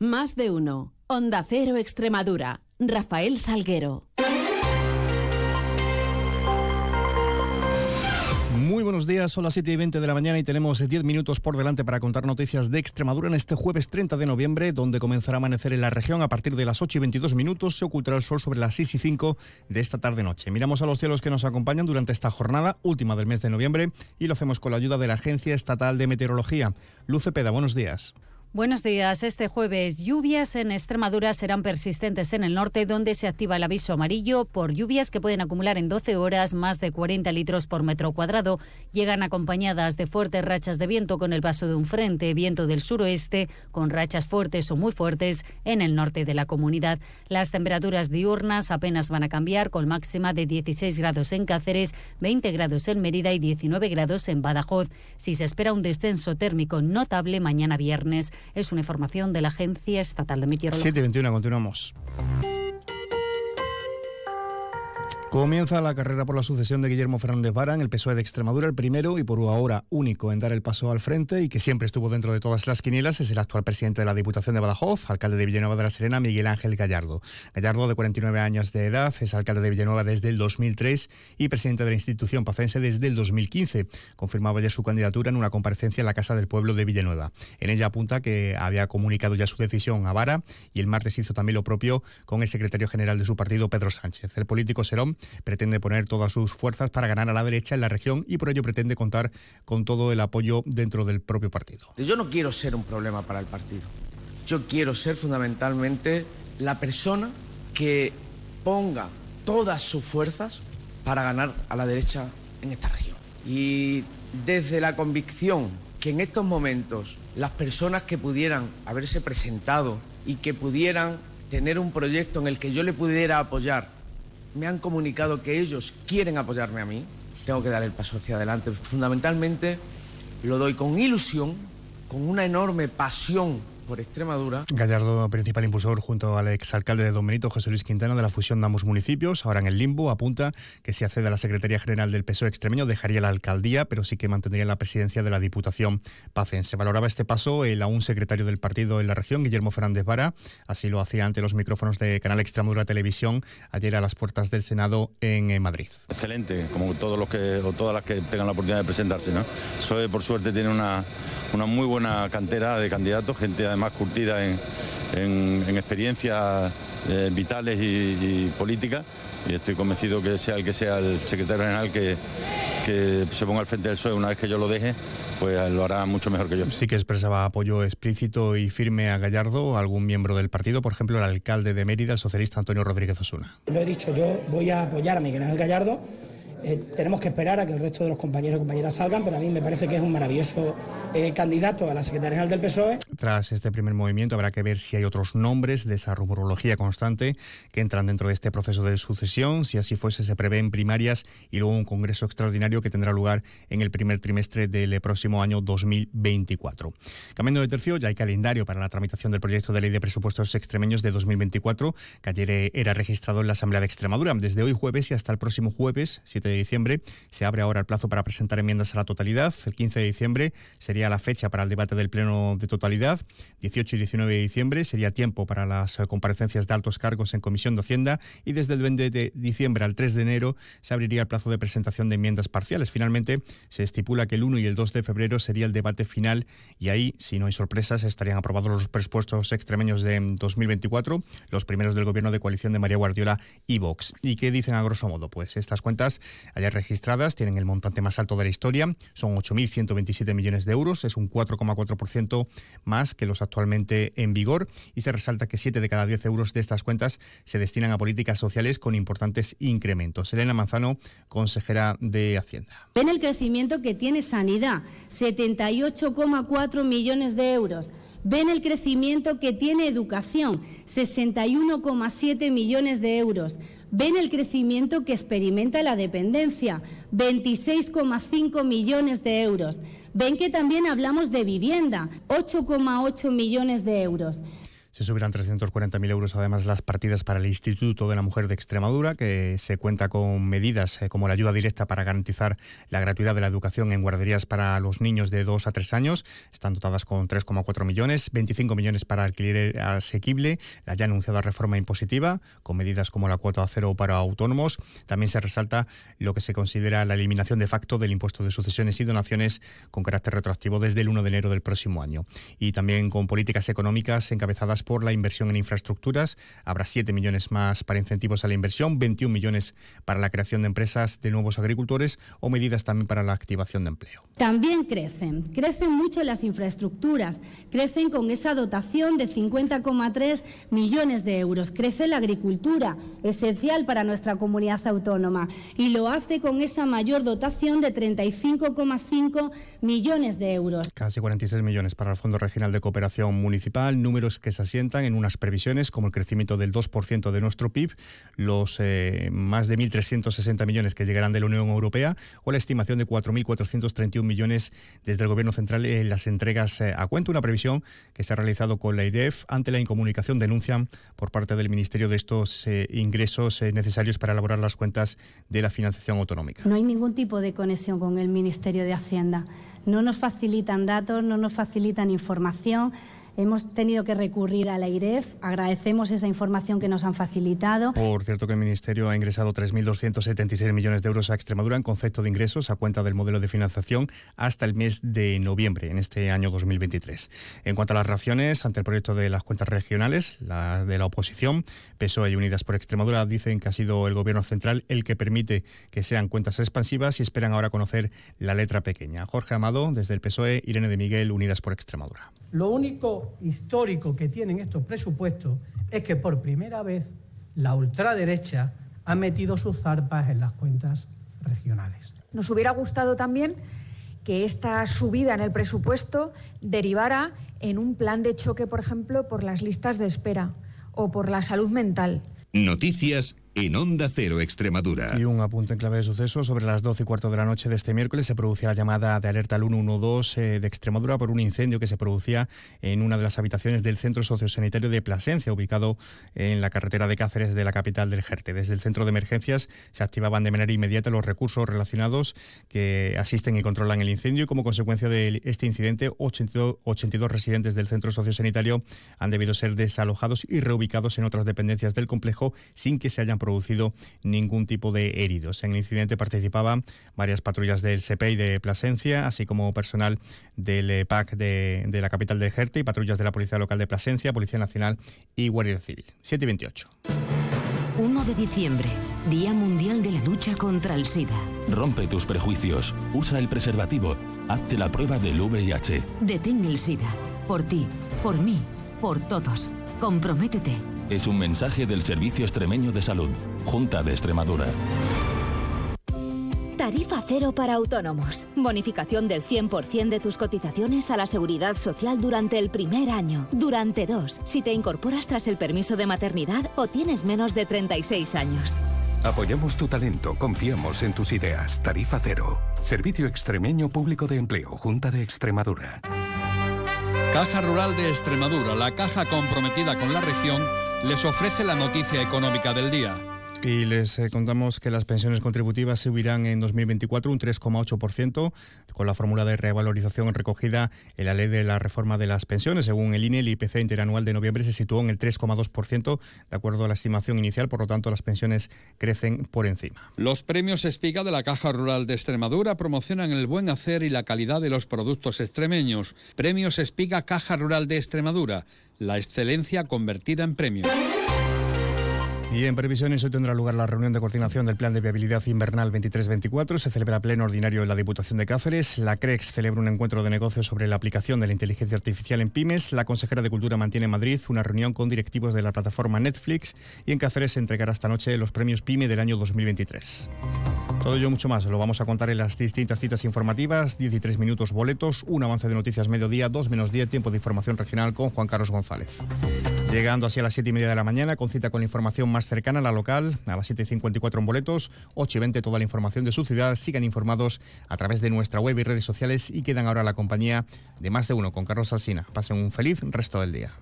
Más de uno. Onda Cero Extremadura. Rafael Salguero. Muy buenos días, son las 7 y 20 de la mañana y tenemos 10 minutos por delante para contar noticias de Extremadura en este jueves 30 de noviembre, donde comenzará a amanecer en la región a partir de las 8 y 22 minutos. Se ocultará el sol sobre las 6 y 5 de esta tarde-noche. Miramos a los cielos que nos acompañan durante esta jornada, última del mes de noviembre, y lo hacemos con la ayuda de la Agencia Estatal de Meteorología. Luce Peda, buenos días. Buenos días. Este jueves lluvias en Extremadura serán persistentes en el norte, donde se activa el aviso amarillo por lluvias que pueden acumular en 12 horas más de 40 litros por metro cuadrado. Llegan acompañadas de fuertes rachas de viento con el paso de un frente, viento del suroeste, con rachas fuertes o muy fuertes en el norte de la comunidad. Las temperaturas diurnas apenas van a cambiar, con máxima de 16 grados en Cáceres, 20 grados en Mérida y 19 grados en Badajoz. Si se espera un descenso térmico notable mañana viernes. Es una información de la Agencia Estatal de Meteorología. 7.21, continuamos. Comienza la carrera por la sucesión de Guillermo Fernández Vara en el PSOE de Extremadura. El primero y por ahora único en dar el paso al frente y que siempre estuvo dentro de todas las quinielas es el actual presidente de la Diputación de Badajoz, alcalde de Villanueva de la Serena, Miguel Ángel Gallardo. Gallardo, de 49 años de edad, es alcalde de Villanueva desde el 2003 y presidente de la institución pacense desde el 2015. Confirmaba ya su candidatura en una comparecencia en la Casa del Pueblo de Villanueva. En ella apunta que había comunicado ya su decisión a Vara y el martes hizo también lo propio con el secretario general de su partido, Pedro Sánchez. El político Serón pretende poner todas sus fuerzas para ganar a la derecha en la región y por ello pretende contar con todo el apoyo dentro del propio partido. Yo no quiero ser un problema para el partido. Yo quiero ser fundamentalmente la persona que ponga todas sus fuerzas para ganar a la derecha en esta región. Y desde la convicción que en estos momentos las personas que pudieran haberse presentado y que pudieran tener un proyecto en el que yo le pudiera apoyar me han comunicado que ellos quieren apoyarme a mí, tengo que dar el paso hacia adelante. Fundamentalmente lo doy con ilusión, con una enorme pasión por Extremadura. Gallardo, principal impulsor junto al exalcalde de Don Benito, José Luis Quintana, de la fusión de ambos municipios, ahora en el limbo, apunta que si accede a la Secretaría General del PSOE extremeño dejaría la alcaldía, pero sí que mantendría la presidencia de la Diputación Pacense. Valoraba este paso el aún secretario del partido en la región, Guillermo Fernández Vara, así lo hacía ante los micrófonos de Canal Extremadura Televisión ayer a las puertas del Senado en eh, Madrid. Excelente, como todos los que o todas las que tengan la oportunidad de presentarse, ¿no? PSOE por suerte tiene una una muy buena cantera de candidatos, gente además curtida en, experiencias eh, vitales y, políticas y estoy convencido que sea el que sea el secretario general que, que se ponga al frente del PSOE una vez que yo lo deje, pues lo hará mucho mejor que yo. Sí que expresaba apoyo explícito y firme a Gallardo, algún miembro del partido, por ejemplo el alcalde de Mérida, el socialista Antonio Rodríguez Osuna. Lo he dicho, yo voy a apoyar a Miguel Ángel Gallardo eh, tenemos que esperar a que el resto de los compañeros y compañeras salgan, pero a mí me parece que es un maravilloso eh, candidato a la Secretaría General del PSOE. Tras este primer movimiento habrá que ver si hay otros nombres de esa rumorología constante que entran dentro de este proceso de sucesión. Si así fuese, se prevé en primarias y luego un congreso extraordinario que tendrá lugar en el primer trimestre del próximo año 2024. Cambiando de tercio, ya hay calendario para la tramitación del proyecto de ley de presupuestos extremeños de 2024, que ayer era registrado en la Asamblea de Extremadura. Desde hoy jueves y hasta el próximo jueves, 7 de diciembre. Se abre ahora el plazo para presentar enmiendas a la totalidad. El 15 de diciembre sería la fecha para el debate del Pleno de totalidad. 18 y 19 de diciembre sería tiempo para las comparecencias de altos cargos en Comisión de Hacienda y desde el 20 de diciembre al 3 de enero se abriría el plazo de presentación de enmiendas parciales. Finalmente, se estipula que el 1 y el 2 de febrero sería el debate final y ahí, si no hay sorpresas, estarían aprobados los presupuestos extremeños de 2024, los primeros del gobierno de coalición de María Guardiola y Vox. ¿Y qué dicen a grosso modo? Pues estas cuentas Allá registradas tienen el montante más alto de la historia, son 8.127 millones de euros, es un 4,4% más que los actualmente en vigor y se resalta que 7 de cada 10 euros de estas cuentas se destinan a políticas sociales con importantes incrementos. Elena Manzano, consejera de Hacienda. Ven el crecimiento que tiene Sanidad, 78,4 millones de euros. Ven el crecimiento que tiene educación, 61,7 millones de euros ven el crecimiento que experimenta la dependencia, 26,5 millones de euros. Ven que también hablamos de vivienda, 8,8 millones de euros. Se subirán 340.000 euros además las partidas para el Instituto de la Mujer de Extremadura, que se cuenta con medidas eh, como la ayuda directa para garantizar la gratuidad de la educación en guarderías para los niños de 2 a 3 años. Están dotadas con 3,4 millones, 25 millones para alquiler asequible, la ya anunciada reforma impositiva, con medidas como la cuota cero para autónomos. También se resalta lo que se considera la eliminación de facto del impuesto de sucesiones y donaciones con carácter retroactivo desde el 1 de enero del próximo año. Y también con políticas económicas encabezadas por la inversión en infraestructuras. Habrá 7 millones más para incentivos a la inversión, 21 millones para la creación de empresas de nuevos agricultores o medidas también para la activación de empleo. También crecen, crecen mucho las infraestructuras, crecen con esa dotación de 50,3 millones de euros, crece la agricultura, esencial para nuestra comunidad autónoma, y lo hace con esa mayor dotación de 35,5 millones de euros. Casi 46 millones para el Fondo Regional de Cooperación Municipal, números que se asientan en unas previsiones como el crecimiento del 2% de nuestro PIB, los eh, más de 1.360 millones que llegarán de la Unión Europea o la estimación de 4.431 millones desde el Gobierno Central en las entregas eh, a cuenta, una previsión que se ha realizado con la IDEF ante la incomunicación denuncian por parte del Ministerio de estos eh, ingresos necesarios para elaborar las cuentas de la financiación autonómica. No hay ningún tipo de conexión con el Ministerio de Hacienda. No nos facilitan datos, no nos facilitan información. Hemos tenido que recurrir a la IREF. Agradecemos esa información que nos han facilitado. Por cierto, que el Ministerio ha ingresado 3.276 millones de euros a Extremadura en concepto de ingresos a cuenta del modelo de financiación hasta el mes de noviembre en este año 2023. En cuanto a las raciones, ante el proyecto de las cuentas regionales, la de la oposición, PSOE y Unidas por Extremadura dicen que ha sido el Gobierno central el que permite que sean cuentas expansivas y esperan ahora conocer la letra pequeña. Jorge Amado, desde el PSOE, Irene de Miguel, Unidas por Extremadura. Lo único histórico que tienen estos presupuestos es que por primera vez la ultraderecha ha metido sus zarpas en las cuentas regionales. Nos hubiera gustado también que esta subida en el presupuesto derivara en un plan de choque, por ejemplo, por las listas de espera o por la salud mental. Noticias en Onda Cero Extremadura. Y un apunte en clave de suceso. Sobre las 12 y cuarto de la noche de este miércoles se producía la llamada de alerta al 112 eh, de Extremadura por un incendio que se producía en una de las habitaciones del Centro Sociosanitario de Plasencia, ubicado en la carretera de Cáceres de la capital del Jerte. Desde el centro de emergencias se activaban de manera inmediata los recursos relacionados que asisten y controlan el incendio y como consecuencia de este incidente 82, 82 residentes del centro sociosanitario han debido ser desalojados y reubicados en otras dependencias del complejo sin que se hayan producido ningún tipo de heridos. En el incidente participaban varias patrullas del CPI de Plasencia, así como personal del PAC de, de la capital de Jerte y patrullas de la Policía Local de Plasencia, Policía Nacional y Guardia Civil. 7 y 28. 1 de diciembre, Día Mundial de la Lucha contra el SIDA. Rompe tus prejuicios, usa el preservativo, hazte la prueba del VIH. Detén el SIDA. Por ti, por mí, por todos. Comprométete. Es un mensaje del Servicio Extremeño de Salud, Junta de Extremadura. Tarifa cero para autónomos. Bonificación del 100% de tus cotizaciones a la seguridad social durante el primer año. Durante dos, si te incorporas tras el permiso de maternidad o tienes menos de 36 años. Apoyamos tu talento, confiamos en tus ideas. Tarifa cero. Servicio Extremeño Público de Empleo, Junta de Extremadura. Caja Rural de Extremadura, la caja comprometida con la región les ofrece la noticia económica del día. Y les eh, contamos que las pensiones contributivas subirán en 2024 un 3,8% con la fórmula de revalorización recogida en la ley de la reforma de las pensiones. Según el INE, el IPC interanual de noviembre se situó en el 3,2% de acuerdo a la estimación inicial, por lo tanto las pensiones crecen por encima. Los premios Espiga de la Caja Rural de Extremadura promocionan el buen hacer y la calidad de los productos extremeños. Premios Espiga Caja Rural de Extremadura, la excelencia convertida en premio. Y en previsiones hoy tendrá lugar la reunión de coordinación del Plan de Viabilidad Invernal 23-24. Se celebra pleno ordinario en la Diputación de Cáceres. La CREX celebra un encuentro de negocios sobre la aplicación de la inteligencia artificial en pymes. La consejera de Cultura mantiene en Madrid una reunión con directivos de la plataforma Netflix. Y en Cáceres se entregará esta noche los premios PYME del año 2023. Todo ello mucho más lo vamos a contar en las distintas citas informativas. 13 minutos boletos, un avance de noticias mediodía, 2 menos 10 tiempo de información regional con Juan Carlos González. Llegando hacia las 7 y media de la mañana con cita con la información más cercana a la local, a las 7 y 54 en boletos, 8 y 20 toda la información de su ciudad. Sigan informados a través de nuestra web y redes sociales y quedan ahora la compañía de más de uno con Carlos Alsina. Pasen un feliz resto del día.